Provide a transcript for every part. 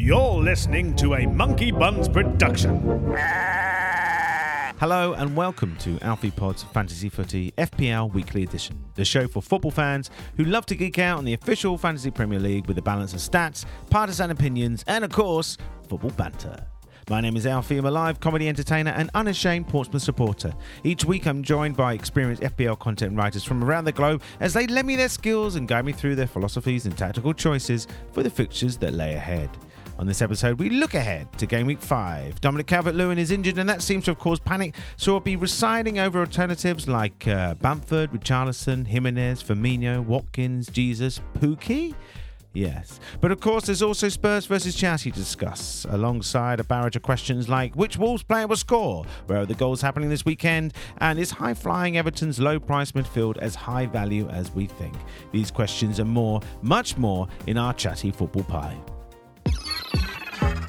You're listening to a Monkey Buns production. Hello and welcome to Alfie Pod's Fantasy Footy FPL Weekly Edition, the show for football fans who love to geek out on the official Fantasy Premier League with a balance of stats, partisan opinions, and of course, football banter. My name is Alfie. I'm a live comedy entertainer and unashamed Portsmouth supporter. Each week, I'm joined by experienced FPL content writers from around the globe as they lend me their skills and guide me through their philosophies and tactical choices for the fixtures that lay ahead. On this episode, we look ahead to game week 5. Dominic Calvert Lewin is injured, and that seems to have caused panic, so we'll be residing over alternatives like uh, Bamford, Richarlison, Jimenez, Firmino, Watkins, Jesus, Pukki. Yes. But of course, there's also Spurs versus Chelsea to discuss, alongside a barrage of questions like which Wolves player will score, where are the goals happening this weekend, and is high flying Everton's low price midfield as high value as we think? These questions and more, much more, in our chatty football pie.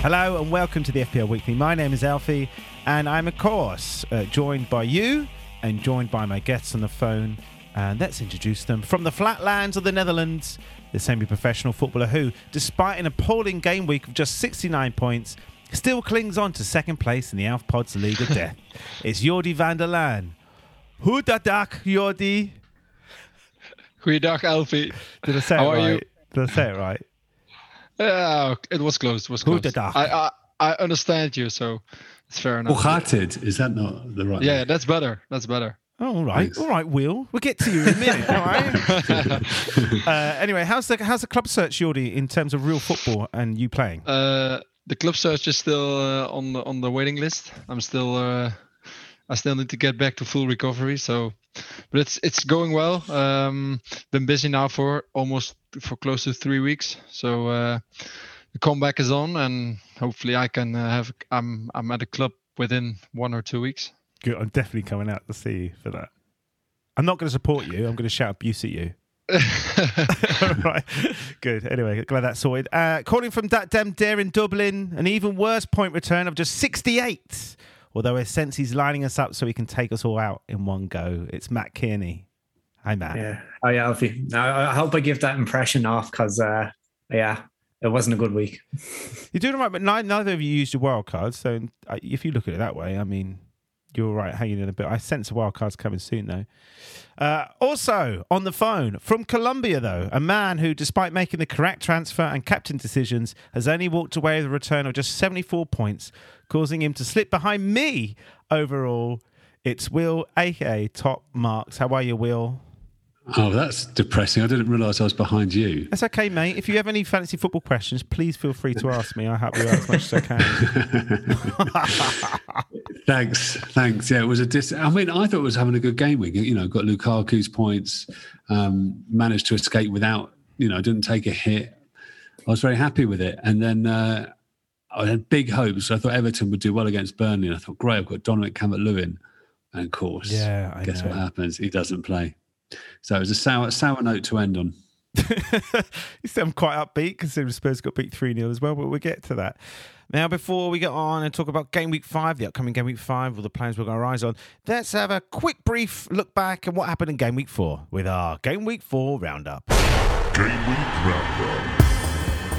Hello and welcome to the FPL Weekly. My name is Alfie, and I'm, of course, uh, joined by you and joined by my guests on the phone. And let's introduce them. From the flatlands of the Netherlands, the semi professional footballer who, despite an appalling game week of just 69 points, still clings on to second place in the Alf Pods League of Death. it's Jordi van der Laan. Goedendag, Jordi. Goeiedag, Alfie. Did I say How it are right? you? Did I say it right? Yeah, it was close. It was close. Goedendag. I, I I understand you, so it's fair enough. Hoe gaat het? Is that not the right? Yeah, that's better. That's better. Oh, all right, Thanks. all right, Will. We'll get to you in a minute. all right. uh, anyway, how's the how's the club search, Jordi, in terms of real football and you playing? Uh, the club search is still uh, on the on the waiting list. I'm still uh, I still need to get back to full recovery. So, but it's it's going well. Um, been busy now for almost for close to three weeks. So uh, the comeback is on, and hopefully I can uh, have I'm I'm at a club within one or two weeks. Good. I'm definitely coming out to see you for that. I'm not going to support you. I'm going to shout abuse at you. right. Good. Anyway, glad that's sorted. Uh, calling from that damn dare in Dublin, an even worse point return of just 68. Although I sense he's lining us up so he can take us all out in one go. It's Matt Kearney. Hi, Matt. Yeah. Oh yeah, Alfie. I, I hope I give that impression off because uh yeah, it wasn't a good week. You're doing all right, but neither of you used your wild cards. So uh, if you look at it that way, I mean, you're right, hanging in a bit. I sense a wild cards coming soon, though. Uh, also on the phone from Colombia, though, a man who, despite making the correct transfer and captain decisions, has only walked away with a return of just 74 points, causing him to slip behind me overall. It's Will, aka Top Marks. How are you, Will? Oh, that's depressing. I didn't realise I was behind you. That's okay, mate. If you have any fantasy football questions, please feel free to ask me. I help you out as much as I can. Thanks, thanks. Yeah, it was a dis. I mean, I thought it was having a good game week. You know, got Lukaku's points, um, managed to escape without, you know, didn't take a hit. I was very happy with it. And then uh, I had big hopes. I thought Everton would do well against Burnley. And I thought, great, I've got Dominic Calvert-Lewin. And of course, Yeah, I guess know. what happens? He doesn't play. So it was a sour, sour note to end on. you see, I'm quite upbeat considering Spurs got beat 3 0 as well, but we'll get to that. Now, before we get on and talk about game week five, the upcoming game week five, all the plans we're going to rise on, let's have a quick, brief look back at what happened in game week four with our game week four roundup.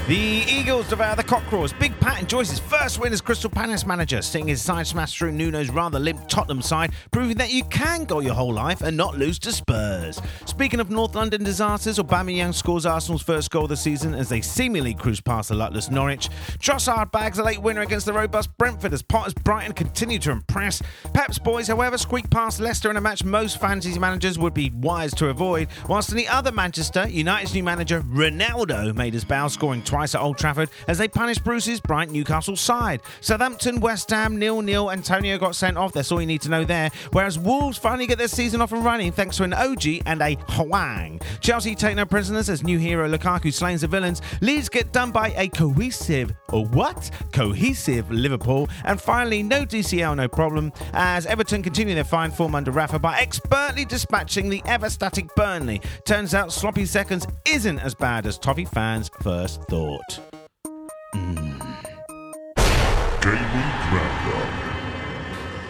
The Eagles devour the Cockerels. Big Pat enjoys his first win as Crystal Palace manager, seeing his side smash through Nuno's rather limp Tottenham side, proving that you can go your whole life and not lose to Spurs. Speaking of North London disasters, Aubameyang scores Arsenal's first goal of the season as they seemingly cruise past the luckless Norwich. Trossard bags a late winner against the robust Brentford as Potter's Brighton continue to impress. Pep's boys, however, squeak past Leicester in a match most fantasy managers would be wise to avoid, whilst in the other Manchester, United's new manager Ronaldo made his bow, scoring twice twice at Old Trafford as they punished Bruce's bright Newcastle side. Southampton, West Ham, nil nil. Antonio got sent off. That's all you need to know there. Whereas Wolves finally get their season off and running thanks to an OG and a Hwang. Chelsea take no prisoners as new hero Lukaku slays the villains. Leeds get done by a cohesive, or what? Cohesive Liverpool. And finally, no DCL, no problem, as Everton continue their fine form under Rafa by expertly dispatching the ever static Burnley. Turns out sloppy seconds isn't as bad as Toffee fans first thought.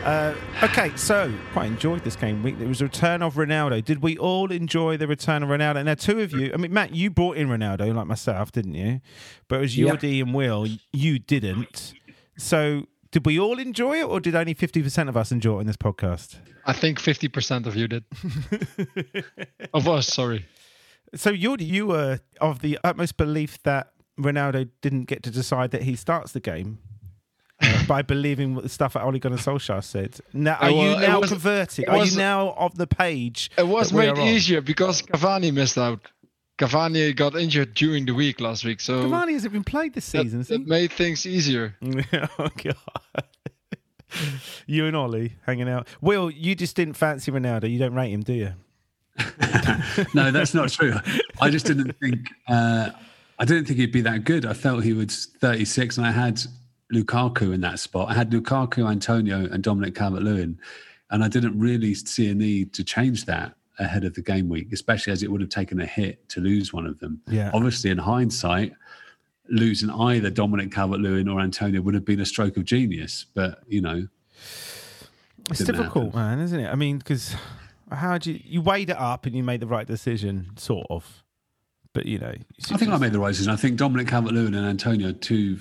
Uh, okay, so quite enjoyed this game week. It was a return of Ronaldo. Did we all enjoy the return of Ronaldo? And now, two of you, I mean, Matt, you brought in Ronaldo like myself, didn't you? But it was Yeah. Jordi and Will. You didn't. So, did we all enjoy it, or did only fifty percent of us enjoy it in this podcast? I think 50% of you did. of us, sorry. So, Jordi, you were of the utmost belief that Ronaldo didn't get to decide that he starts the game. uh, by believing what the stuff that Ole Gunnar Solskjaer said. Now, are It you it now was- converted? it Are you now of the page? It was made easier because Cavani missed out. Cavani got injured during the week last week, so Cavani hasn't been played this season, has it made things easier. oh god. you and Ollie hanging out. Will, you just didn't fancy Ronaldo. You don't rate him, do you? no, that's not true. I just didn't think uh, I didn't think he'd be that good. I felt he was 36, and I had Lukaku in that spot. I had Lukaku, Antonio, and Dominic Calvert-Lewin, and I didn't really see a need to change that ahead of the game week, especially as it would have taken a hit to lose one of them. Yeah. Obviously, in hindsight, losing either Dominic Calvert-Lewin or Antonio would have been a stroke of genius. But you know, It's difficult, man, isn't it? I mean, because how do you you weighed it up and you made the right decision, sort of. But you know, I think I made the right decision. I think Dominic Calvert-Lewin and Antonio two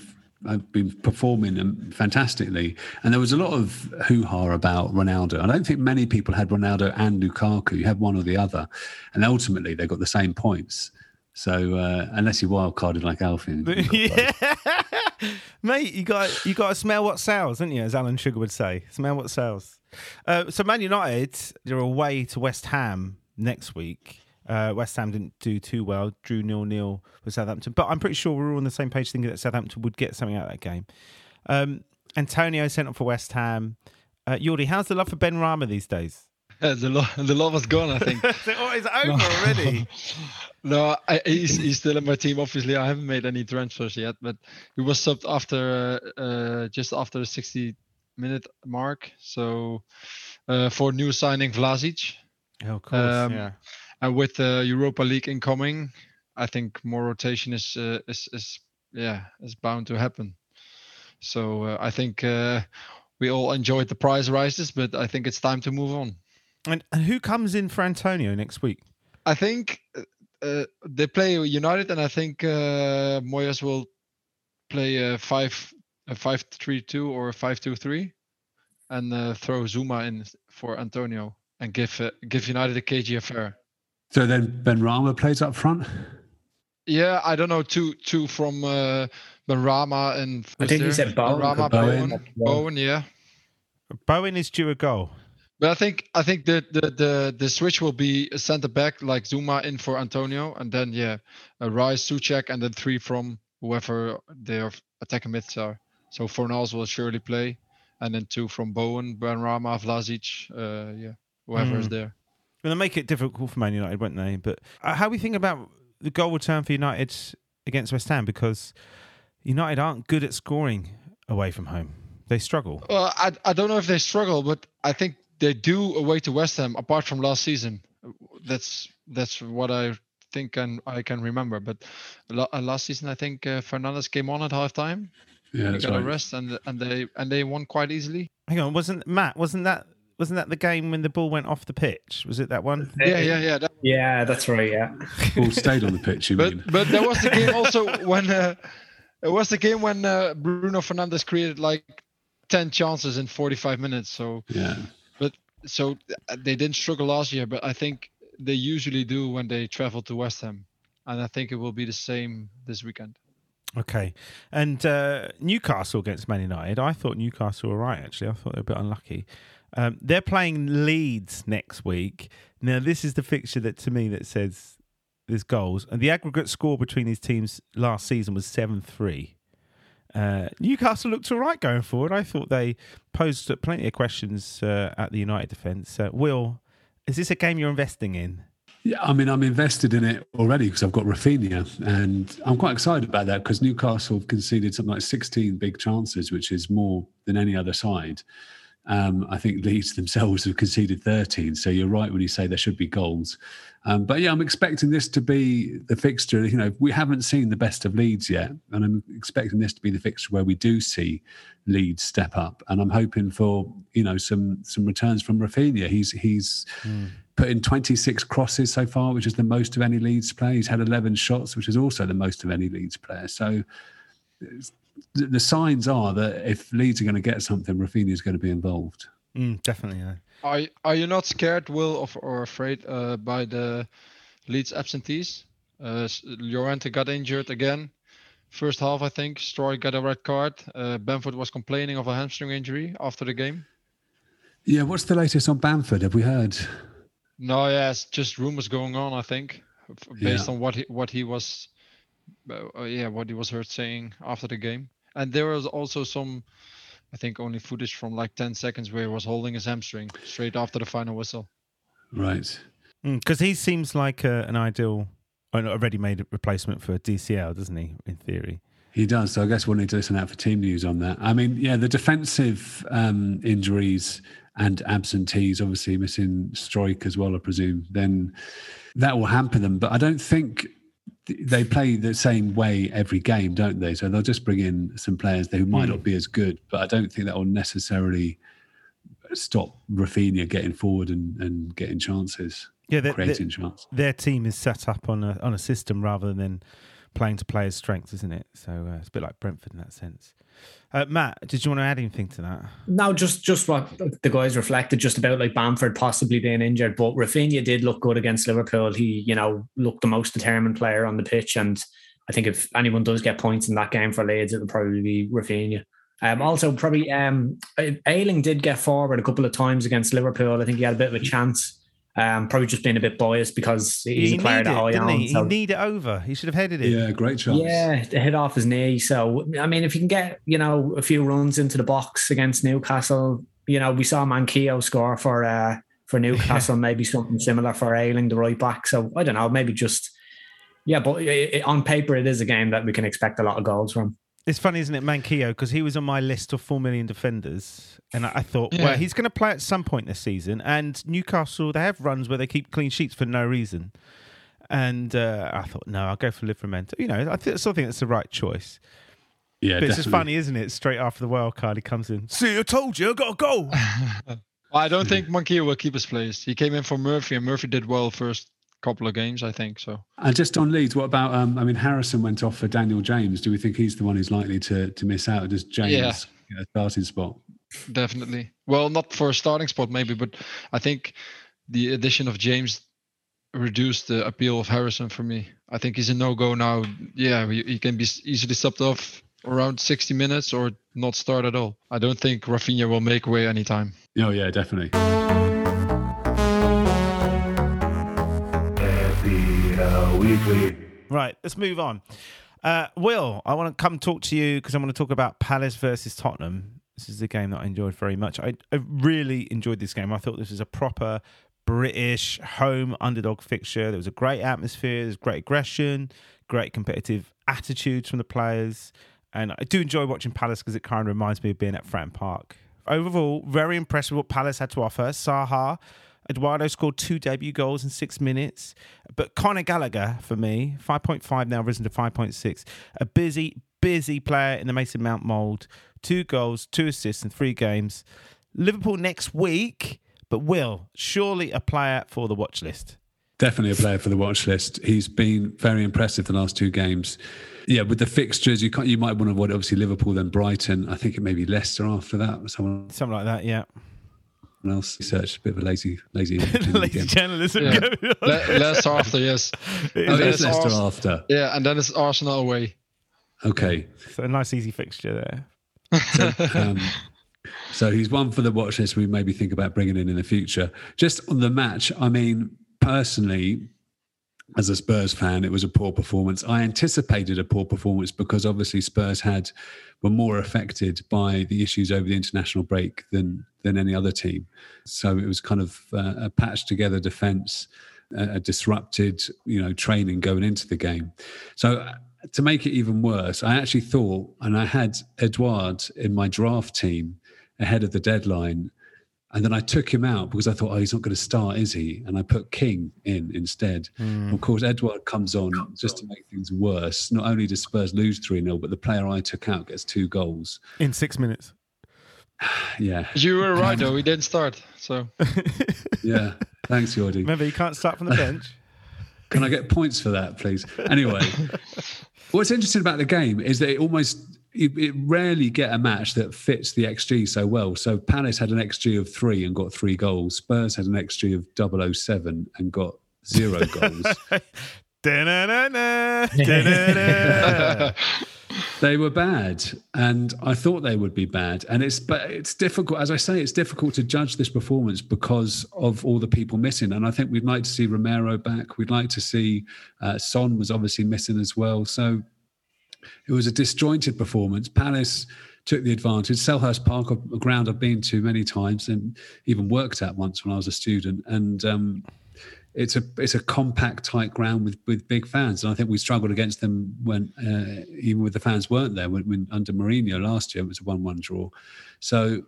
have been performing fantastically, and there was a lot of hoo-ha about Ronaldo. I don't think many people had Ronaldo and Lukaku. You had one or the other, and ultimately they got the same points. So uh, unless you wild carded like Alfie, yeah, mate, you got you got to smell what sells, don't you? As Alan Sugar would say, smell what sells. Uh, so Man United, they're away to West Ham next week. Uh, West Ham didn't do too well, drew nil nil with Southampton, but I'm pretty sure we're all on the same page thinking that Southampton would get something out of that game. Um, Antonio sent off for West Ham. Uh, Jordi, how's the love for Benrahma these days? Yeah, the love, the love was gone, I think. it's over already. no, I, he's he's still in my team. Obviously, I haven't made any transfers yet, but he was subbed after uh, uh, just after the 60 minute mark. So uh, for new signing Vlasic, Oh, of course, Um, yeah. And with the Europa League incoming, I think more rotation is uh, is is yeah is bound to happen. So uh, I think uh, we all enjoyed the price rises, but I think it's time to move on. And, and who comes in for Antonio next week? I think uh, uh, they play United, and I think uh, Moyes will play a five a five three two or a five two three, and uh, throw Zouma in for Antonio and give uh, give United a KG affair. So then Benrahma plays up front. Yeah, I don't know two two from uh, Benrahma and I think you who's said there? Bowen. Benrahma, Bowen. Bowen, Bowen, yeah. Bowen is due a goal. But I think I think the the the, the switch will be a centre back like Zouma in for Antonio, and then yeah, a Rice, Soucek, and then three from whoever their attacking mids are. So Fornals will surely play, and then two from Bowen, Benrahma, Vlasic, uh, yeah, whoever is Mm. there. Well, they make it difficult for Man United, won't they? But uh, how we think about the goal return for United against West Ham because United aren't good at scoring away from home. They struggle. Well, I I don't know if they struggle, but I think they do away to West Ham. Apart from last season, that's that's what I think and I can remember. But uh, last season, I think uh, Fernandes came on at halftime. Yeah, He that's got a rest, and and they and they won quite easily. Hang on, wasn't Matt? Wasn't that wasn't that the game when the ball went off the pitch? Was it that one? Yeah, yeah, yeah. That, Yeah, that's right. Yeah. All stayed on the pitch. You mean? but but there was the game also when uh, it was the game when uh, Bruno Fernandes created like ten chances in 45 minutes. So Yeah. But so uh, they didn't struggle last year, but I think they usually do when they travel to West Ham, and I think it will be the same this weekend. Okay. And uh, Newcastle against Man United. I thought Newcastle were right, actually. I thought they were a bit unlucky. Um, they're playing Leeds next week. Now, this is the fixture that to me that says there's goals, and the aggregate score between these teams last season was seven three. Uh, Newcastle looked all right going forward. I thought they posed plenty of questions uh, at the United defence. Uh, Will, is this a game you're investing in? Yeah, I mean, I'm invested in it already because I've got Rafinha, and I'm quite excited about that because Newcastle have conceded something like 16 big chances, which is more than any other side. Um, I think Leeds themselves have conceded 13. So you're right when you say there should be goals. Um, but yeah, I'm expecting this to be the fixture. You know, we haven't seen the best of Leeds yet, and I'm expecting this to be the fixture where we do see Leeds step up. And I'm hoping for you know some some returns from Rafinha. He's he's mm. put in 26 crosses so far, which is the most of any Leeds player. He's had 11 shots, which is also the most of any Leeds player. So the signs are that if Leeds are going to get something, Rafinha is going to be involved. Mm, definitely. Yeah. Are Are you not scared, Will, of, or afraid uh, by the Leeds absentees? Uh, Llorente got injured again. First half, I think. Struijk got a red card. Uh, Bamford was complaining of a hamstring injury after the game. Yeah, what's the latest on Bamford? Have we heard? No, yeah, it's just rumors going on. I think, based yeah. on what he what he was uh, yeah, what he was heard saying after the game. And there was also some, I think, only footage from like 10 seconds where he was holding his hamstring straight after the final whistle. Right. Because mm, he seems like a, an ideal, a ready-made replacement for DCL, doesn't he? In theory. He does. So I guess we'll need to listen out for team news on that. I mean, yeah, the defensive um, injuries and absentees, obviously missing Struijk as well, I presume, then that will hamper them. But I don't think they play the same way every game, don't they? So they'll just bring in some players who might mm. not be as good, but I don't think that will necessarily stop Rafinha getting forward and, and getting chances. Yeah, creating chances. Their team is set up on a on a system rather than playing to players' strengths, isn't it? So uh, it's a bit like Brentford in that sense. Uh, Matt, did you want to add anything to that? No, just just what the guys reflected just about like Bamford possibly being injured, but Rafinha did look good against Liverpool. He, you know, looked the most determined player on the pitch, and I think if anyone does get points in that game for Leeds, it'll probably be Rafinha. Um, also, probably um, Ayling did get forward a couple of times against Liverpool. I think he had a bit of a chance. Um, probably just being a bit biased because he, he fired it, high didn't on. He? So. he need it over. He should have headed it. Yeah, great chance. Yeah, hit off his knee. So I mean, if you can get you know a few runs into the box against Newcastle, you know we saw Manquillo score for uh, for Newcastle. Yeah. Maybe something similar for Ayling, the right back. So I don't know. Maybe just yeah, but it, it, on paper it is a game that we can expect a lot of goals from. It's funny, isn't it, Manquillo? Because he was on my list of four million defenders, and I, thought, yeah. well, he's going to play at some point this season. And Newcastle, they have runs where they keep clean sheets for no reason. And uh, I thought, no, I'll go for Livramento. You know, I th- still think that's the right choice. Yeah, but it's just funny, isn't it? Straight after the wild card, he comes in. See, I told you, I got a goal. I don't think Manquillo will keep his place. He came in for Murphy, and Murphy did well first couple of games, I think. So. And just on Leeds, what about? Um, I mean, Harrison went off for Daniel James. Do we think he's the one who's likely to to miss out? Or does James yeah. get a starting spot? Definitely. Well, not for a starting spot, maybe, but I think the addition of James reduced the appeal of Harrison for me. I think he's a no go now. Yeah, he, he can be easily subbed off around 60 minutes or not start at all. I don't think Rafinha will make way anytime. Oh yeah, definitely. Right, let's move on. Uh, Will, I want to come talk to you because I want to talk about Palace versus Tottenham. This is a game that I enjoyed very much. I, I really enjoyed this game. I thought this was a proper British home underdog fixture. There was a great atmosphere, there's great aggression, great competitive attitudes from the players. And I do enjoy watching Palace because it kind of reminds me of being at Fratton Park. Overall, very impressed with what Palace had to offer. Zaha Edouard scored two debut goals in six minutes. But Conor Gallagher, for me, 5.5 now risen to 5.6. A busy, busy player in the Mason Mount mould. Two goals, two assists in three games. Liverpool next week, but will surely a player for the watch list. Definitely a player for the watch list. He's been very impressive the last two games. Yeah, with the fixtures, you can't, you might want to avoid obviously Liverpool, then Brighton. I think it may be Leicester after that. Someone, something like that. Yeah else research. A bit of a lazy, lazy, lazy journalism. Yeah. Le- Leicester after, yes. and then Leicester Ars- after. Yeah, and then it's Arsenal away. Okay, so a nice easy fixture there. So, um, so he's one for the watch list. We maybe think about bringing in in the future. Just on the match, I mean, personally, as a Spurs fan, it was a poor performance. I anticipated a poor performance because obviously Spurs had were more affected by the issues over the international break than than any other team. So it was kind of uh, a patched together defence, a, a disrupted you know training going into the game. So uh, to make it even worse, I actually thought, and I had Edouard in my draft team ahead of the deadline and then I took him out because I thought, oh, he's not going to start, is he? And I put King in instead. Mm. Of course, Edouard comes on just to make things worse. Not only does Spurs lose 3 0, but the player I took out gets two goals. In six minutes. yeah. You were right, though. He didn't start. So. yeah. Thanks, Jordi. Remember, you can't start from the bench. Can I get points for that, please? Anyway, what's interesting about the game is that it almost it, it, rarely get a match that fits the XG so well. So Palace had an XG of three and got three goals. Spurs had an XG of 007 and got zero goals. they were bad, and I thought they would be bad. And it's but it's difficult, as I say, it's difficult to judge this performance because of all the people missing. And I think we'd like to see Romero back. We'd like to see uh, Son was obviously missing as well. So it was a disjointed performance. Palace took the advantage. Selhurst Park, a ground I've been to many times and even worked at once when I was a student, and um, it's a it's a compact, tight ground with with big fans. And I think we struggled against them when uh, even with the fans weren't there. When, when under Mourinho last year, it was a one-one draw. So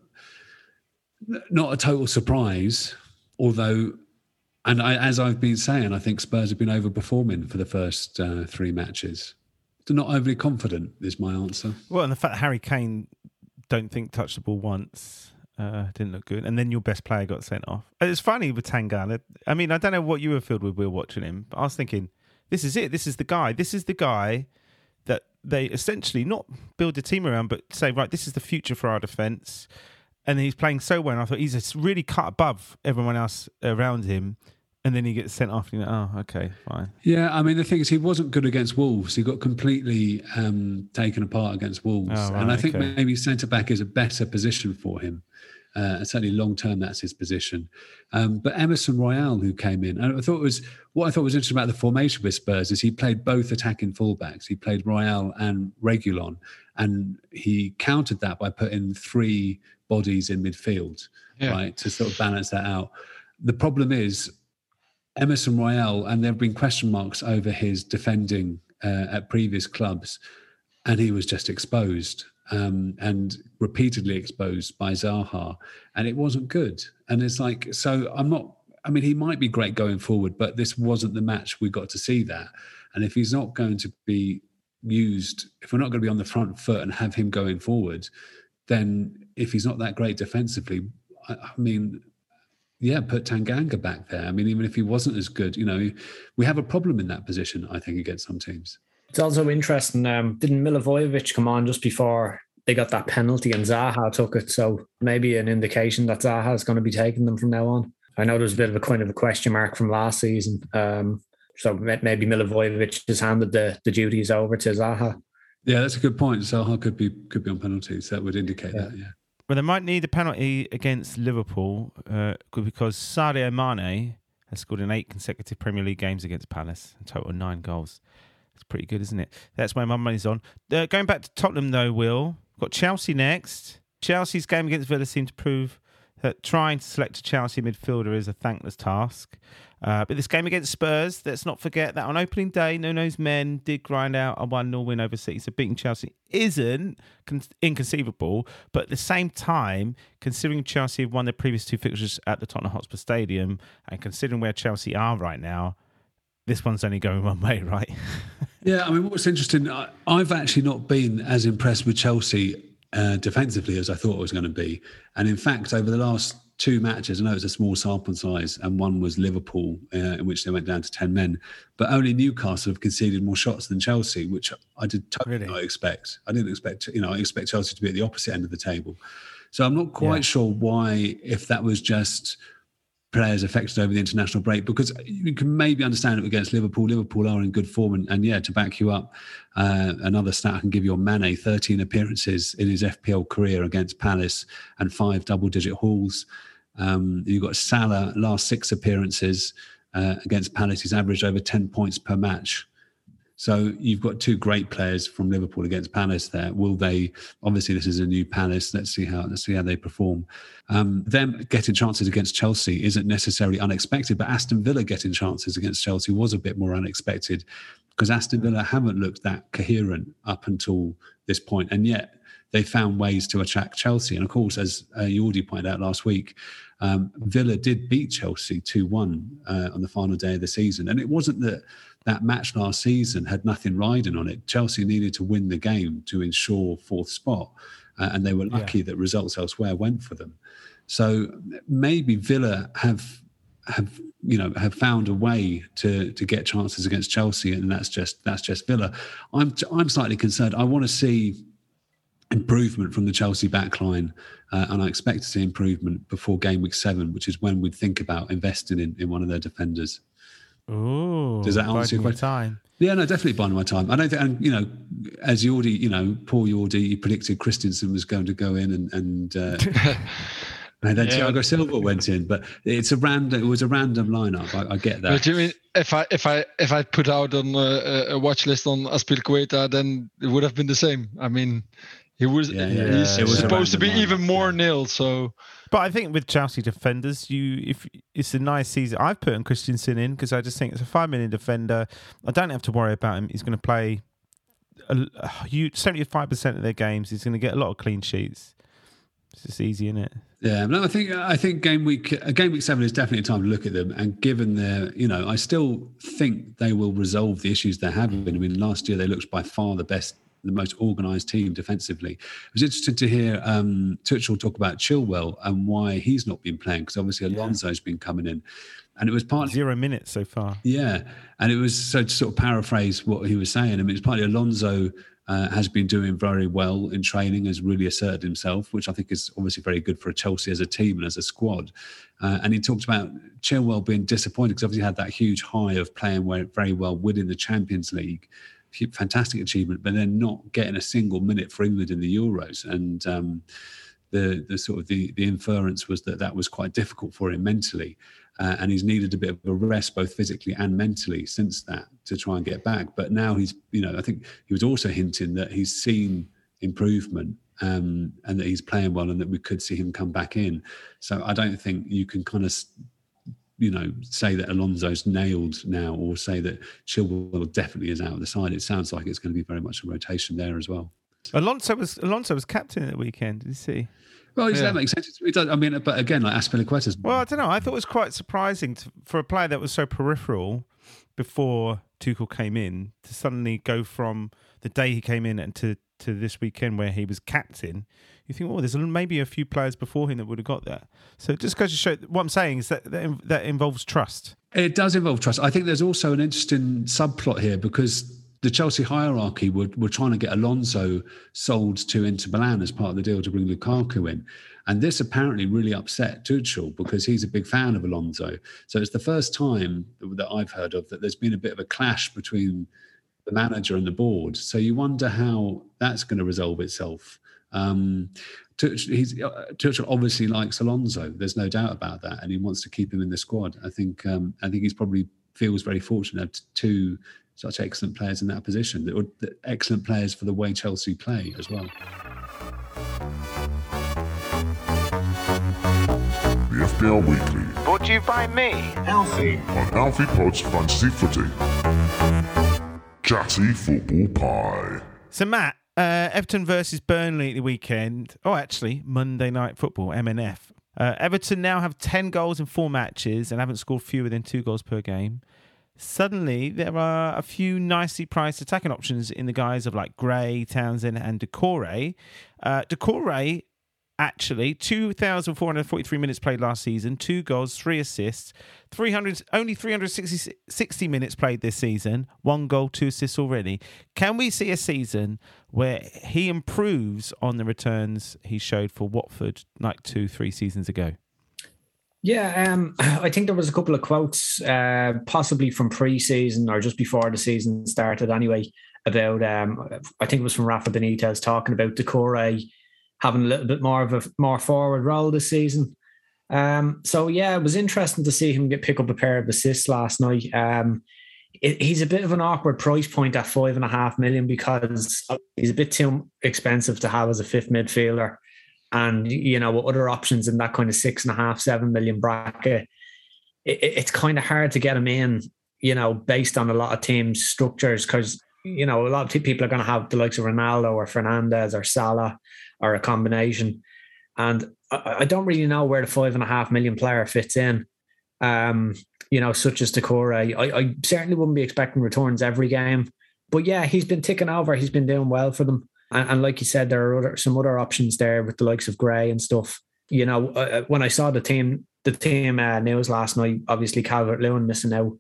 not a total surprise, although. And I, as I've been saying, I think Spurs have been overperforming for the first uh, three matches not overly confident is my answer. Well, and the fact Harry Kane don't think touched the ball once uh, didn't look good, and then your best player got sent off. It's funny with Tanganga. I mean, I don't know what you were filled with. We were watching him, but I was thinking, this is it. This is the guy. This is the guy that they essentially not build a team around, but say, right, this is the future for our defence. And he's playing so well. And I thought he's really cut above everyone else around him and then he gets sent off. And you're like, oh, okay, fine. Yeah, I mean, the thing is, he wasn't good against Wolves. He got completely um, taken apart against Wolves. Oh, right, and I think okay. maybe centre back is a better position for him. Uh, certainly, long term, that's his position. Um, but Emerson Royal, who came in, and I thought it was what I thought was interesting about the formation with Spurs is he played both attacking fullbacks. He played Royal and Reguilon, and he countered that by putting three bodies in midfield, yeah. right, to sort of balance that out. The problem is Emerson Royal, and there have been question marks over his defending uh, at previous clubs, and he was just exposed um, and repeatedly exposed by Zaha, and it wasn't good. And it's like, so I'm not. I mean, he might be great going forward, but this wasn't the match we got to see that. And if he's not going to be used, if we're not going to be on the front foot and have him going forward, then if he's not that great defensively, I, I mean, yeah, put Tanganga back there. I mean, even if he wasn't as good, you know, we have a problem in that position, I think, against some teams. It's also interesting. Um, didn't Milivojevic come on just before they got that penalty and Zaha took it? So maybe an indication that Zaha is going to be taking them from now on. I know there's a bit of a kind of a question mark from last season. Um, so maybe Milivojevic has handed the, the duties over to Zaha. Yeah, that's a good point. Zaha could be could be on penalties. That would indicate yeah. that. Yeah. Well, they might need a penalty against Liverpool uh, because Sadio Mane has scored in eight consecutive Premier League games against Palace, a total nine goals. It's pretty good, isn't it? That's where my money's on. Uh, going back to Tottenham, though, Will, got Chelsea next. Chelsea's game against Villa seemed to prove that trying to select a Chelsea midfielder is a thankless task. Uh, but this game against Spurs, let's not forget that on opening day, Nuno's men did grind out a 1 0 win over City. So beating Chelsea isn't con- inconceivable. But at the same time, considering Chelsea have won their previous two fixtures at the Tottenham Hotspur Stadium and considering where Chelsea are right now, this one's only going one way, right? yeah, I mean, what's interesting, I, I've actually not been as impressed with Chelsea uh, defensively as I thought it was going to be. And in fact, over the last two matches. I know it's a small sample size, and one was Liverpool, uh, in which they went down to 10 men. But only Newcastle have conceded more shots than Chelsea, which I did totally really? not expect. I didn't expect, you know, I expect Chelsea to be at the opposite end of the table. So I'm not quite yeah. sure why, if that was just players affected over the international break because you can maybe understand it against Liverpool. Liverpool are in good form, and, and yeah, to back you up, uh, another stat I can give you on Mane: 13 appearances in his FPL career against Palace and five double-digit hauls. Um, you've got Salah last six appearances, uh, against Palace. He's averaged over 10 points per match. So you've got two great players from Liverpool against Palace there. Will they? Obviously, this is a new Palace. Let's see how let's see how they perform. Um, them getting chances against Chelsea isn't necessarily unexpected, but Aston Villa getting chances against Chelsea was a bit more unexpected because Aston Villa haven't looked that coherent up until this point, and yet they found ways to attack Chelsea. And of course, as uh, Jordi pointed out last week, um, Villa did beat Chelsea 2 1 uh, on the final day of the season. And it wasn't that that match last season had nothing riding on it. Chelsea needed to win the game to ensure fourth spot. Uh, and they were lucky yeah. that results elsewhere went for them. So maybe Villa have have you know have found a way to to get chances against Chelsea, and that's just that's just Villa. I'm I'm slightly concerned. I want to see improvement from the Chelsea backline, uh, and I expect to see improvement before game week seven, which is when we'd think about investing in, in one of their defenders. Oh, does that answer your question? Time. Yeah, no, definitely buying my time. I don't think, and you know, as Jordi, you know, Paul Jordi predicted Christensen was going to go in, and and, uh, and then yeah. Thiago Silva went in, but it's a random. It was a random lineup. I, I get that. But you mean if I if I if I put out on a, a watch list on Azpilicueta, then it would have been the same. I mean, he was yeah, yeah, he's yeah. supposed to be even more nil. So, but I think with Chelsea defenders, you if it's a nice season. I've put in Christensen in because I just think it's a five minute defender. I don't have to worry about him. He's going to play seventy five percent of their games. He's going to get a lot of clean sheets. It's just easy, isn't it? Yeah, no, I think I think game week uh, game week seven is definitely a time to look at them. And given their, you know, I still think they will resolve the issues they're having. I mean, last year they looked by far the best the most organised team defensively. It was interesting to hear um, Tuchel talk about Chilwell and why he's not been playing because obviously Alonso's yeah. been coming in, and it was partly zero minutes so far. Yeah, and it was so to sort of paraphrase what he was saying. I mean, it's partly Alonso. Uh, has been doing very well in training, has really asserted himself, which I think is obviously very good for Chelsea as a team and as a squad. Uh, and he talked about Chilwell being disappointed because obviously he had that huge high of playing very well, winning the Champions League fantastic achievement, but then not getting a single minute for England in the Euros. And um, the the sort of the the inference was that that was quite difficult for him mentally, uh, and he's needed a bit of a rest both physically and mentally since that to try and get back. But now he's you know I think he was also hinting that he's seen improvement um, and that he's playing well and that we could see him come back in. So I don't think you can kind of you know, say that Alonso's nailed now or say that Chilwell definitely is out of the side. It sounds like it's going to be very much a rotation there as well. Alonso was Alonso was captain at the weekend. Did you see? Well, yeah. that makes sense. It does, I mean, but again, like Azpilicueta's. Well, I don't know. I thought it was quite surprising to, for a player that was so peripheral before Tuchel came in to suddenly go from the day he came in and to to this weekend where he was captain you think, oh, there's maybe a few players before him that would have got that. So just goes to show what I'm saying is that that, that involves trust. It does involve trust. I think there's also an interesting subplot here because the Chelsea hierarchy were, were trying to get Alonso sold to Inter Milan as part of the deal to bring Lukaku in. And this apparently really upset Tuchel because he's a big fan of Alonso. So it's the first time that I've heard of that there's been a bit of a clash between the manager and the board. So you wonder how that's going to resolve itself. Um, he's uh, Tuchel obviously likes Alonso. There's no doubt about that, and he wants to keep him in the squad. I think um, I think he's probably feels very fortunate to two such excellent players in that position. That were excellent players for the way Chelsea play as well. The FPL Weekly. Brought to you by me, Alfie, on Alfie Pod's Fantasy Footy. Chatty Football Pie. So, Matt, uh, Everton versus Burnley at the weekend. Oh, actually, Monday Night Football, MNF. Uh, Everton now have 10 goals in four matches and haven't scored fewer than two goals per game. Suddenly, there are a few nicely priced attacking options in the guise of like Gray, Townsend, and Doucouré. Uh, Doucouré actually 2443 minutes played last season two goals three assists 300 only 360 minutes played this season one goal two assists already can we see a season where he improves on the returns he showed for watford like two three seasons ago yeah, um, I think there was a couple of quotes, uh, possibly from pre-season or just before the season started. Anyway, about um, I think it was from Rafa Benitez talking about Doucouré having a little bit more of a more forward role this season. Um, so yeah, it was interesting to see him get pick up a pair of assists last night. Um, it, he's a bit of an awkward price point at five and a half million because he's a bit too expensive to have as a fifth midfielder. And you know, other options in that kind of six and a half, seven million bracket, it, it's kind of hard to get him in. You know, based on a lot of teams' structures, because you know a lot of people are going to have the likes of Ronaldo or Fernandes or Salah or a combination. And I, I don't really know where the five and a half million player fits in. Um, you know, such as Doucouré. I, I certainly wouldn't be expecting returns every game. But yeah, he's been ticking over. He's been doing well for them. And, and like you said, there are other, some other options there with the likes of Gray and stuff. You know, uh, uh when I saw the team, the team uh, news last night, obviously Calvert Lewin missing out.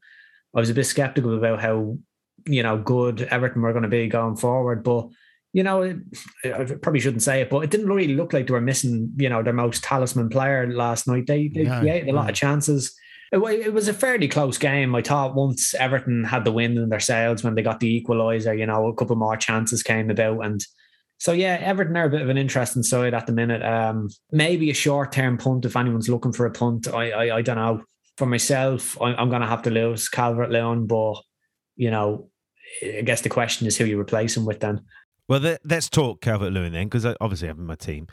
I was a bit skeptical about how, you know, good Everton were going to be going forward. But, you know, it, I probably shouldn't say it, but it didn't really look like they were missing, you know, their most talisman player last night. They, they yeah, created a lot of chances it, was a fairly close game. I thought once Everton had the win in their sails when they got the equaliser, you know, a couple more chances came about. And so, yeah, Everton are a bit of an interesting side at the minute. Um, maybe a short term punt if anyone's looking for a punt. I, I, I don't know. For myself, I, I'm going to have to lose Calvert Lewin, but, you know, I guess the question is who you replace him with then. Well, let's talk Calvert Lewin then, because I obviously have him in my team.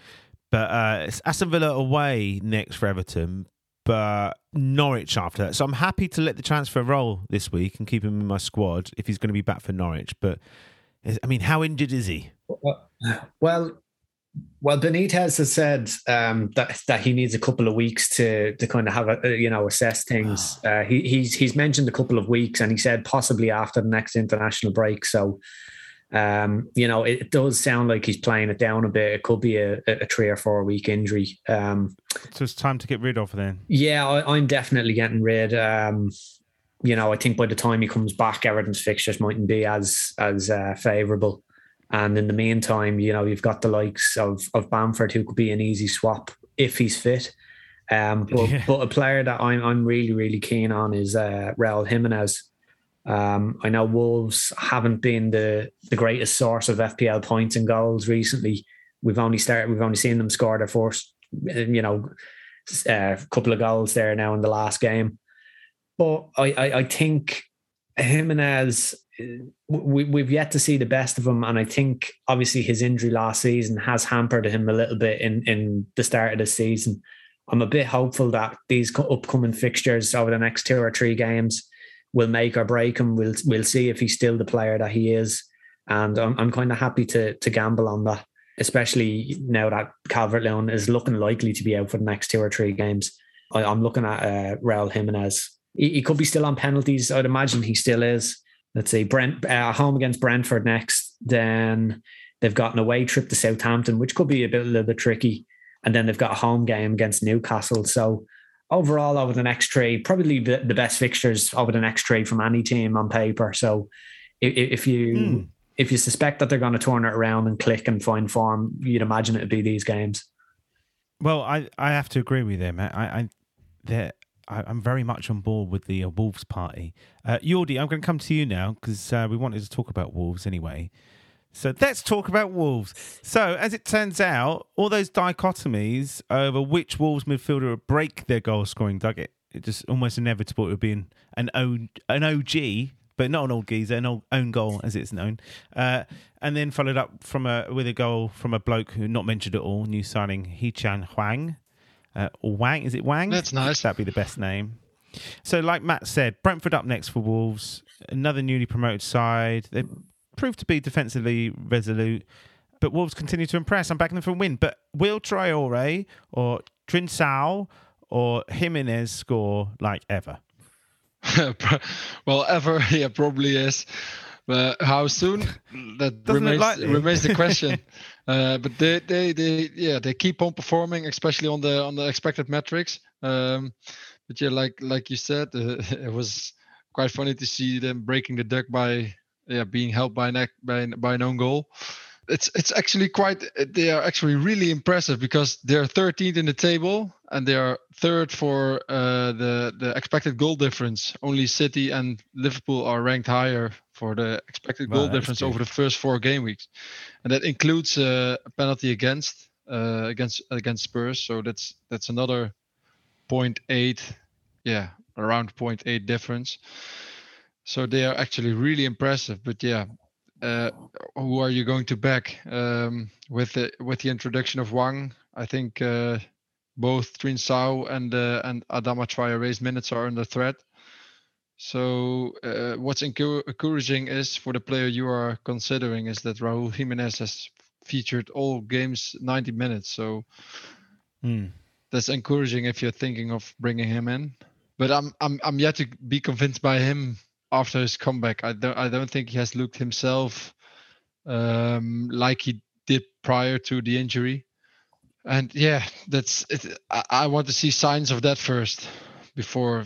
But uh, it's Aston Villa away next for Everton but Norwich after that. So I'm happy to let the transfer roll this week and keep him in my squad if he's going to be back for Norwich. But I mean, how injured is he? Well, well, Benitez has said um, that that he needs a couple of weeks to to kind of have a you know assess things. Uh, he, he's he's mentioned a couple of weeks, and he said possibly after the next international break. So um, you know, it, does sound like he's playing it down a bit. It could be a, a three or four week injury. Um, so it's time to get rid of then. Yeah, I, am definitely getting rid. Um, you know, I think by the time he comes back, Everton's fixtures mightn't be as as uh, favourable. And in the meantime, you know, you've got the likes of of Bamford, who could be an easy swap if he's fit. Um, but, yeah. but a player that I'm I'm really really keen on is uh, Raul Jimenez. Um, I know Wolves haven't been the the greatest source of FPL points and goals recently. We've only started. We've only seen them score their first, you know, a uh, couple of goals there now in the last game. But I, I, I think Jimenez, we, we've yet to see the best of him, and I think obviously his injury last season has hampered him a little bit in in the start of the season. I'm a bit hopeful that these upcoming fixtures over the next two or three games will make or break him. We'll we'll see if he's still the player that he is, and I'm I'm kind of happy to to gamble on that, especially now that Calvert Lewin is looking likely to be out for the next two or three games. I, am looking at uh, Raul Jimenez. He, he, could be still on penalties. I'd imagine he still is. Let's see, Brent uh, home against Brentford next. Then they've got an away trip to Southampton, which could be a bit a little bit tricky. And then they've got a home game against Newcastle. So overall over the next trade, probably the, the best fixtures over the next trade from any team on paper. So if, if you mm. if you suspect that they're going to turn it around and click and find form, you'd imagine it'd be these games. Well, I, I have to agree with them. I, I I'm very much on board with the uh, Wolves party. Uh, Jordi, I'm going to come to you now because uh, we wanted to talk about Wolves anyway. So let's talk about Wolves. So, as it turns out, all those dichotomies over which Wolves midfielder would break their goal scoring target, it It just almost inevitable it would be an, an, an OG, but not an old geezer, an old, own goal as it's known. Uh, and then followed up from a with a goal from a bloke who not mentioned at all, new signing Hee-chan Hwang. Uh, Wang, is it Wang? That's nice. That'd be the best name. So, like Matt said, Brentford up next for Wolves, another newly promoted side. They proved to be defensively resolute, but Wolves continue to impress. I'm backing them for a win. But will Traore or Trincao or Jimenez score like ever? well, ever, yeah, probably is. But how soon? That remains, remains the question. uh, but they, they, they, yeah, they keep on performing, especially on the on the expected metrics. Um, but yeah, like like you said, uh, it was quite funny to see them breaking the duck by yeah being helped by an by, by an own goal it's it's actually quite they are actually really impressive because they're 13th in the table and they are third for uh, the the expected goal difference. Only City and Liverpool are ranked higher for the expected goal difference over the first four game weeks, and that includes uh, a penalty against uh, against against Spurs. So that's that's another 0.8, yeah, around 0.8 difference. So they are actually really impressive. But yeah, uh, who are you going to back um, with the with the introduction of Wang? I think uh, both Trincao and uh, and Adama Traore's minutes are under threat. So uh, what's encouraging is for the player you are considering is that Raul Jimenez has featured all games 90 minutes. So Mm. that's encouraging if you're thinking of bringing him in. But I'm I'm I'm yet to be convinced by him after his comeback. I don't I don't think he has looked himself um, like he did prior to the injury. And yeah, that's it. I, I want to see signs of that first before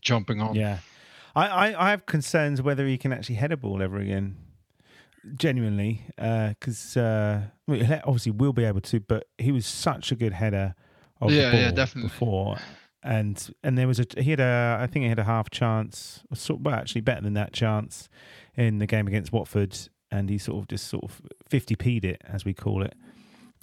jumping on. Yeah. I, I, I have concerns whether he can actually head a ball ever again. Genuinely, because uh, he obviously will be able to, but he was such a good header of Yeah, the yeah, definitely. before, and and there was a he had a I think he had a half chance, well actually better than that chance in the game against Watford, and he sort of just sort of fifty p'd it as we call it,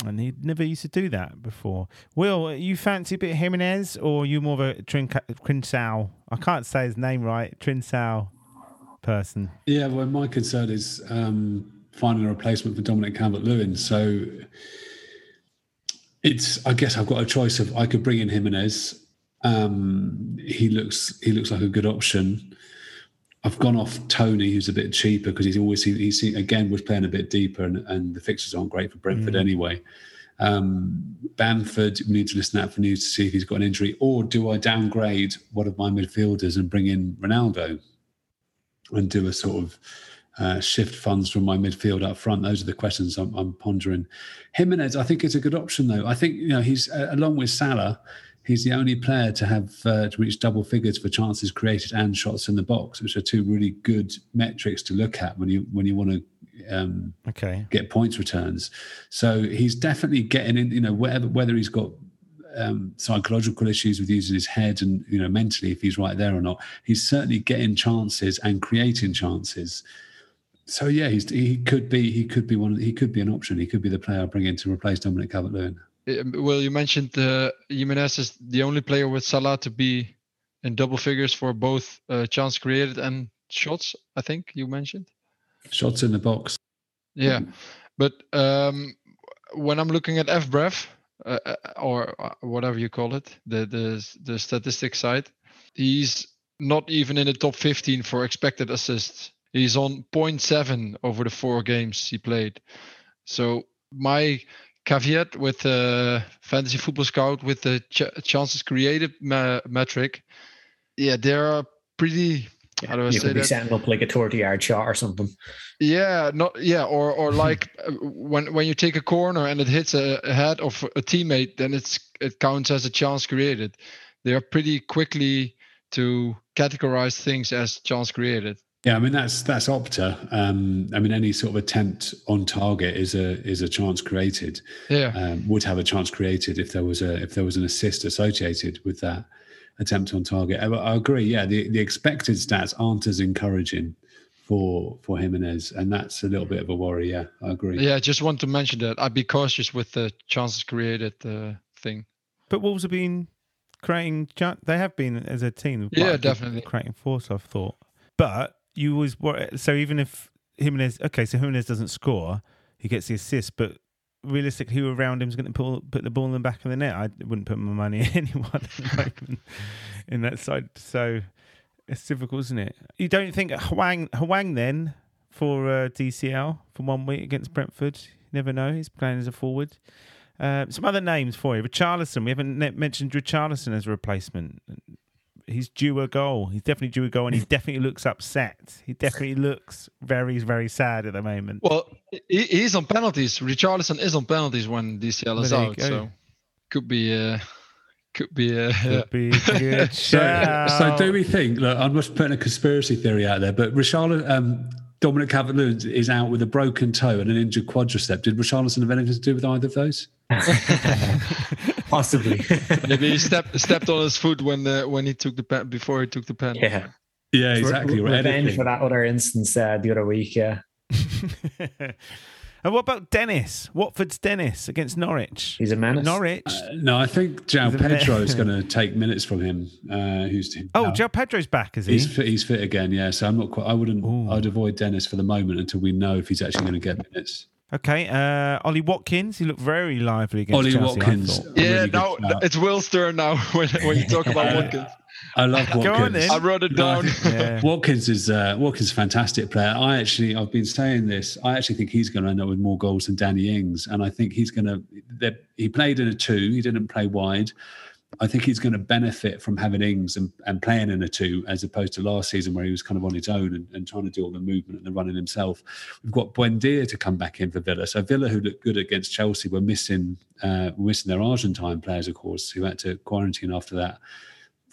and he never used to do that before. Will you fancy a bit Jimenez, or you more of a Trinca- Trincao? I can't say his name right. Trincao person. Yeah, well, my concern is um, finding a replacement for Dominic Calvert-Lewin. So it's, I guess, I've got a choice of I could bring in Jimenez. Um, he looks, he looks like a good option. I've gone off Toney, who's a bit cheaper because he's always he, he's again was playing a bit deeper, and, and the fixtures aren't great for Brentford anyway. Um, Bamford, we need to listen out for news to see if he's got an injury, or do I downgrade one of my midfielders and bring in Ronaldo? and do a sort of uh, shift funds from my midfield up front? Those are the questions I'm, I'm pondering. Jimenez, I think, is a good option though. I think you know he's uh, along with Salah, he's the only player to have uh, to reach double figures for chances created and shots in the box, which are two really good metrics to look at when you when you want to. Um, Okay. get points returns. So he's definitely getting in, you know, whether whether he's got um, psychological issues with using his head and you know mentally if he's right there or not, he's certainly getting chances and creating chances. So yeah, he's he could be he could be one he could be an option. He could be the player I bring in to replace Dominic Calvert-Lewin. Um, Well, you mentioned uh, Jimenez is the only player with Salah to be in double figures for both uh, chance created and shots. I think you mentioned. Shots in the box. Yeah, but um, when I'm looking at FBref uh, uh, or uh, whatever you call it, the the the statistics side, he's not even in the top 15 for expected assists. He's on 0.7 over the four games he played. So my caveat with uh, fantasy football scout with the ch- chances created ma- metric, yeah, they are pretty. How do I you say could be that? setting up like a 30 yard shot or something. Yeah, not yeah, or or like uh, when when you take a corner and it hits a, a head of a teammate, then it's it counts as a chance created. They are pretty quickly to categorize things as chance created. Yeah, I mean that's that's Opta. Um, I mean any sort of attempt on target is a is a chance created. Yeah, um, would have a chance created if there was a if there was an assist associated with that attempt on target. I, I agree. Yeah, the, the expected stats aren't as encouraging for for Jimenez, and that's a little bit of a worry. Yeah, I agree. yeah. Just want to mention that I'd be cautious with the chances created uh, thing. But Wolves have been creating. They have been as a team. Yeah, quite a good definitely. creating force. I've thought, but you always worry. So even if Jimenez, okay, so Jimenez doesn't score, he gets the assist, but. Realistically, who around him is going to pull, put the ball in the back of the net? I wouldn't put my money in anyone in that side. So it's difficult, isn't it? You don't think Hwang, Hwang then for uh, DCL for one week against Brentford? You never know. He's playing as a forward. Uh, some other names for you. Richarlison. We haven't mentioned Richarlison as a replacement. He's due a goal. He's definitely due a goal, and he definitely looks upset. He definitely looks very, very sad at the moment. Well, he, he's on penalties. Richarlison is on penalties when DCL is out, go. so could be uh, could be uh, Could be a good So, so do we think? Look, I'm just putting a conspiracy theory out there, but Richarlison, um, Dominic Calvert-Lewin is out with a broken toe and an injured quadricep. Did Richarlison have anything to do with either of those? Possibly. maybe he stepped stepped on his foot when uh, when he took the pen before he took the pen. yeah. Yeah, exactly. Re- right. revenge for that other instance uh, the other week. Yeah. And what about Dennis? Watford's Dennis against Norwich. He's a menace. Norwich. Uh, no, I think João He's a bit- Pedro is going to take minutes from him. Uh, who's oh, no, Joe Pedro's back, is he? He's fit, he's fit again, yeah. So I'm not quite. I wouldn't. Ooh. I'd avoid Dennis for the moment until we know if he's actually going to get minutes. Okay, uh, Ollie Watkins. He looked very lively against Ollie Chelsea. I Watkins. Yeah, really now it's Will's turn now when, when you talk about Watkins. I love Watkins. On. I wrote it down. Yeah. Watkins is uh, Watkins is a fantastic player. I actually I've been saying this. I actually think he's going to end up with more goals than Danny Ings, and I think he's going to. He played in a two. He didn't play wide. I think he's going to benefit from having Ings and, and playing in a two as opposed to last season where he was kind of on his own and, and trying to do all the movement and the running himself. We've got Buendia to come back in for Villa. So Villa, who looked good against Chelsea, were missing uh, missing their Argentine players, of course, who had to quarantine after that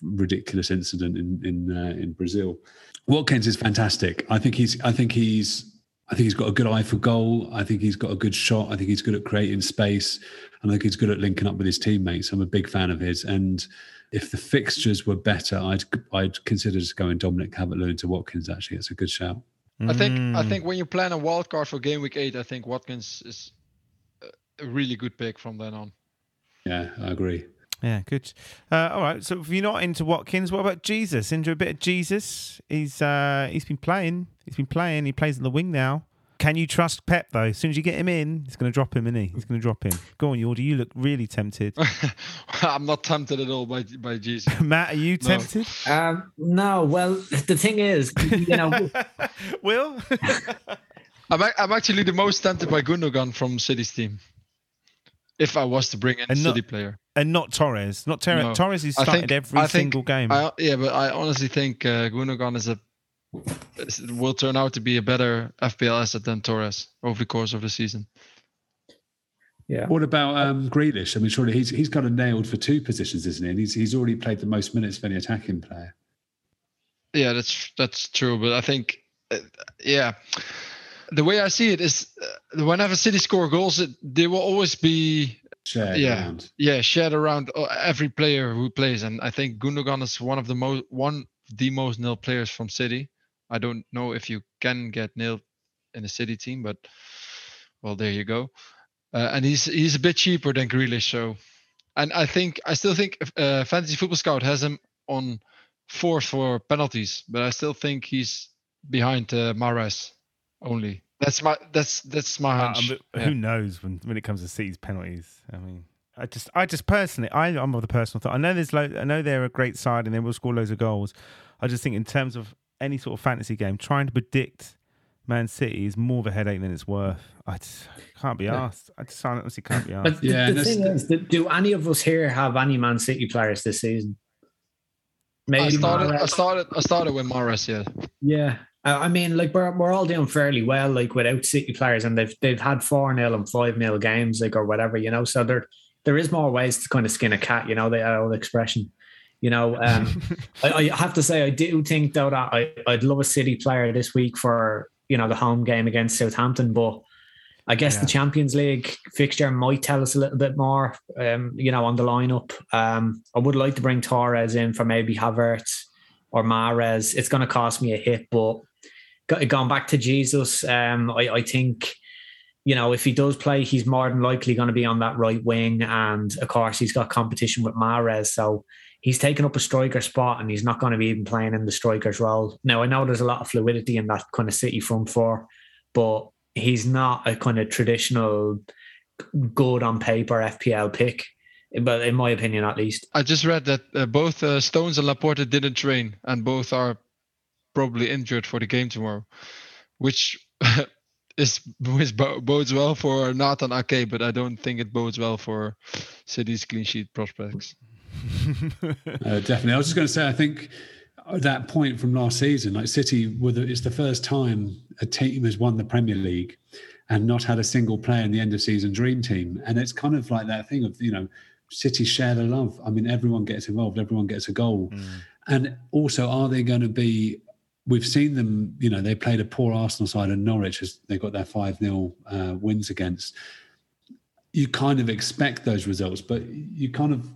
ridiculous incident in in uh, in Brazil. Watkins is fantastic. I think he's I think he's I think he's got a good eye for goal. I think he's got a good shot. I think he's good at creating space. And I think he's good at linking up with his teammates. I'm a big fan of his. And if the fixtures were better, I'd I'd consider just going Dominic Calvert-Lewin to Watkins. Actually, it's a good shout. I think I Mm. think when you plan a wild card for game week eight, I think Watkins is a really good pick from then on. Yeah, I agree. Yeah, good. Uh, all right. So if you're not into Watkins, what about Jesus? Into a bit of Jesus? He's uh, he's been playing. He's been playing. He plays on the wing now. Can you trust Pep though? As soon as you get him in, he's going to drop him, isn't he? He's going to drop him. Go on, Jordi. You look really tempted. I'm not tempted at all by by Jesus. Matt, are you tempted? Um, no, well, the thing is, you know, Will? I'm I'm actually the most tempted by Gundogan from City's team. If I was to bring in a not- City player, and not Torres. Not Torres. No. Torres. He's I started think- every think single game. I, yeah, but I honestly think uh, Gundogan is a is- will turn out to be a better FPL asset than Torres over the course of the season. yeah. What about um, Grealish? I mean, surely he's he's kind of nailed for two positions, isn't he? And he's he's already played the most minutes of any attacking player. Yeah, that's that's true. But I think, uh, yeah, the way I see it is, uh, whenever City score goals, it, they will always be Shared Yeah. around. yeah shared around uh, every player who plays, and I think Gundogan is one of the most one of the most nil players from City. I don't know if you can get nil in a City team, but well, there you go. Uh, and he's he's a bit cheaper than Grealish, so and I think I still think uh, Fantasy Football Scout has him on fourth for penalties, but I still think he's behind uh, Mahrez only. That's my that's that's my Uh, hunch. but Yeah. Who knows when when it comes to City's penalties? I mean, I just, I just personally, I, I'm of the personal thought. I know there's, lo- I know they're a great side and they will score loads of goals. I just think in terms of any sort of fantasy game, trying to predict Man City is more of a headache than it's worth. I just can't be asked. I just honestly can't be asked. But the, Yeah, the and thing is, do, do any of us here have any Man City players this season? I started I started I started with Morris. yeah. Yeah. I I mean, like we're we're all doing fairly well, like without City players, and they've they've had four 0 and five 0 games, like or whatever, you know. So there there is more ways to kind of skin a cat, you know, the uh, old expression. You know, um, I, I have to say, I do think though that I I'd love a City player this week for you know the home game against Southampton, but I guess Yeah. the Champions League fixture might tell us a little bit more, um, you know, on the lineup. Um, I would like to bring Torres in for maybe Havertz or Mahrez. It's going to cost me a hit, but going back to Jesus, um, I, I think, you know, if he does play, he's more than likely going to be on that right wing. And of course, he's got competition with Mahrez. So he's taken up a striker spot and he's not going to be even playing in the striker's role. Now, I know there's a lot of fluidity in that kind of City front four, but he's not a kind of traditional good on paper FPL pick. But in my opinion, at least, I just read that uh, both uh, Stones and Laporte didn't train, and both are probably injured for the game tomorrow, which is which bodes well for Nathan Ake, but I don't think it bodes well for City's clean sheet prospects. Uh, definitely. I was just going to say, I think at that point from last season, like City, were the, it's the first time a team has won the Premier League and not had a single player in the end of season dream team. And it's kind of like that thing of, you know, City share the love. I mean, everyone gets involved, everyone gets a goal. And also, are they going to be? We've seen them, you know, they played a poor Arsenal side and Norwich as they got their 5 0 uh, wins against. You kind of expect those results, but you kind of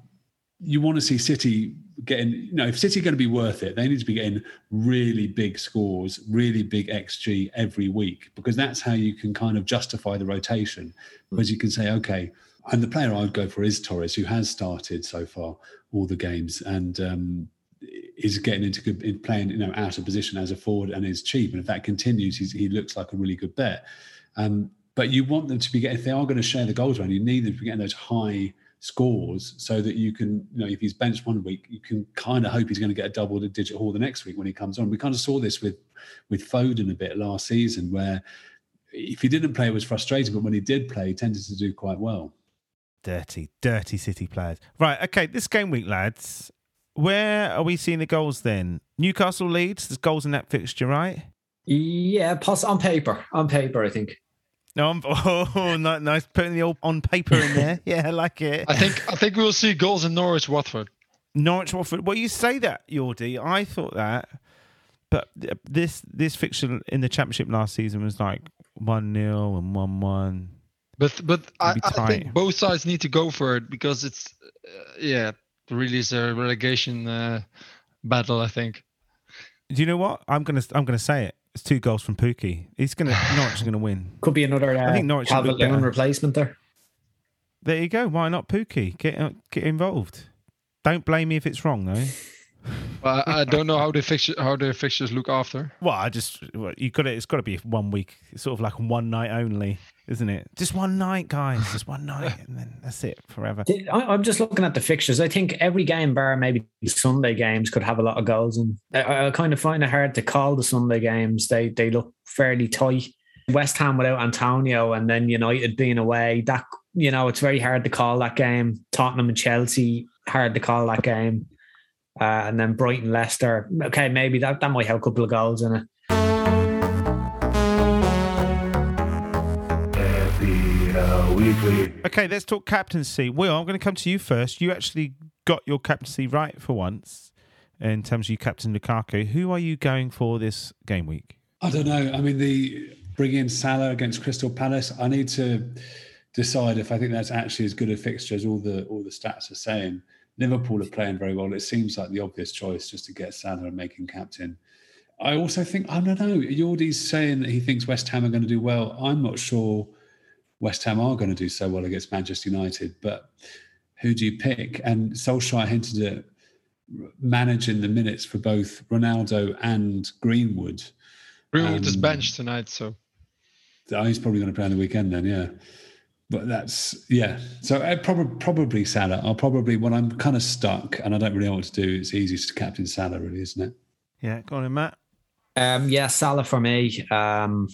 you want to see City getting, you know, if City are going to be worth it, they need to be getting really big scores, really big XG every week, because that's how you can kind of justify the rotation. Because you can say, okay, and the player I would go for is Torres, who has started so far all the games and um, is getting into good, playing, you know, out of position as a forward and is cheap. And if that continues, he looks like a really good bet. Um, but you want them to be getting, if they are going to share the goals around, you need them to be getting those high scores so that you can, you know, if he's benched one week, you can kind of hope he's going to get a double digit haul the next week when he comes on. We kind of saw this with with Foden a bit last season, where if he didn't play, it was frustrating, but when he did play, he tended to do quite well. Dirty, dirty City players. Right, okay, this game week, lads. Where are we seeing the goals then? Newcastle Leeds. There's goals in that fixture, right? Yeah, pos- on paper. On paper, I think. No, I'm, oh, nice putting the old on paper in there. Yeah, I like it. I think I think we'll see goals in Norwich Watford. Norwich Watford. Well, you say that, Jordi. I thought that, but this this fixture in the championship last season was like one 0 and one one. But but I, I, think both sides need to go for it because it's uh, yeah really is a relegation uh, battle. I think. Do you know what? I'm gonna I'm gonna say it. It's two goals from Pukki. He's gonna Norwich gonna win. Could be another. Uh, I think Norwich Calvert-Lewin replacement there. There you go. Why not Pukki? Get uh, get involved. Don't blame me if it's wrong though. well, I don't know how the fixture how the fixtures look after. Well, I just well, you got it. It's got to be one week, it's sort of like one night only, isn't it? Just one night, guys. Just one night, and then that's it forever. I'm just looking at the fixtures. I think every game, bar maybe Sunday games, could have a lot of goals, and I, I kind of find it hard to call the Sunday games. They they look fairly tight. West Ham without Antonio, and then United being away. That you know, it's very hard to call that game. Tottenham and Chelsea, hard to call that game. Uh, and then Brighton, Leicester. Okay, maybe that, that might have a couple of goals in it. Okay, let's talk captaincy. Will, I'm going to come to you first. You actually got your captaincy right for once in terms of you captain Lukaku. Who are you going for this game week? I don't know. I mean, the bringing in Salah against Crystal Palace. I need to decide if I think that's actually as good a fixture as all the all the stats are saying. Liverpool are playing very well. It seems like the obvious choice just to get Salah and make him captain. I also think, I don't know, Jordi's saying that he thinks West Ham are going to do well. I'm not sure West Ham are going to do so well against Manchester United, but who do you pick? And Solskjaer hinted at managing the minutes for both Ronaldo and Greenwood. Greenwood um, is benched tonight, so. Oh, he's probably going to play on the weekend then, yeah but that's yeah. So I uh, probably probably Salah. I'll probably when I'm kind of stuck and I don't really know what to do. It's easiest to captain Salah, really, isn't it? Yeah, go on, Matt. Um, yeah, Salah for me. Um,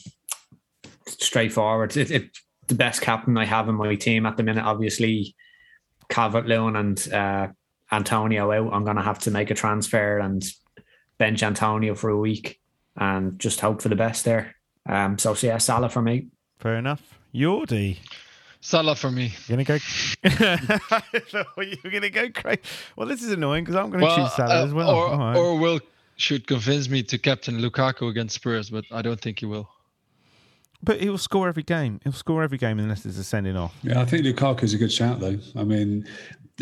straightforward. It, it, the best captain I have in my team at the minute. Obviously, Calvert Lewin and uh, Antonio out. I'm going to have to make a transfer and bench Antonio for a week and just hope for the best there. Um, so, so yeah, Salah for me. Fair enough. Jordi. Salah for me. You're gonna go. You're gonna go crazy. Well, this is annoying because I'm gonna well, choose Salah uh, as well. Or, right. or will should convince me to captain Lukaku against Spurs, but I don't think he will. But he'll score every game. He'll score every game unless there's a sending off. Yeah, I think Lukaku's a good shout though. I mean,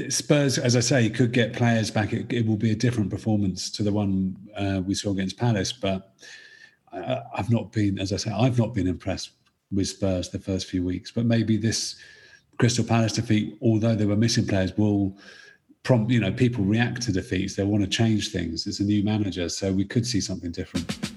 Spurs, as I say, could get players back. It, it will be a different performance to the one uh, we saw against Palace, but I, I've not been, as I say, I've not been impressed with Spurs the first few weeks. But maybe this Crystal Palace defeat, although they were missing players, will prompt you know people react to defeats. They want to change things. It's a new manager, so we could see something different.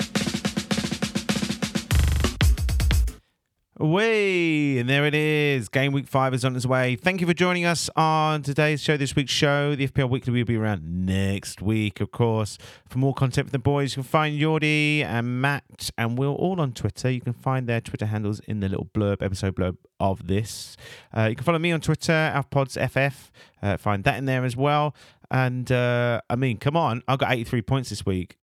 Away, and there it is. Game week five is on its way. Thank you for joining us on today's show, this week's show. The FPL Weekly will be around next week, of course. For more content from the boys, you can find Jordi and Matt and Will all on Twitter. You can find their Twitter handles in the little blurb, episode blurb of this. Uh, you can follow me on Twitter, AlfPodsFF. Uh, find that in there as well. And uh, I mean, come on, I've got 83 points this week.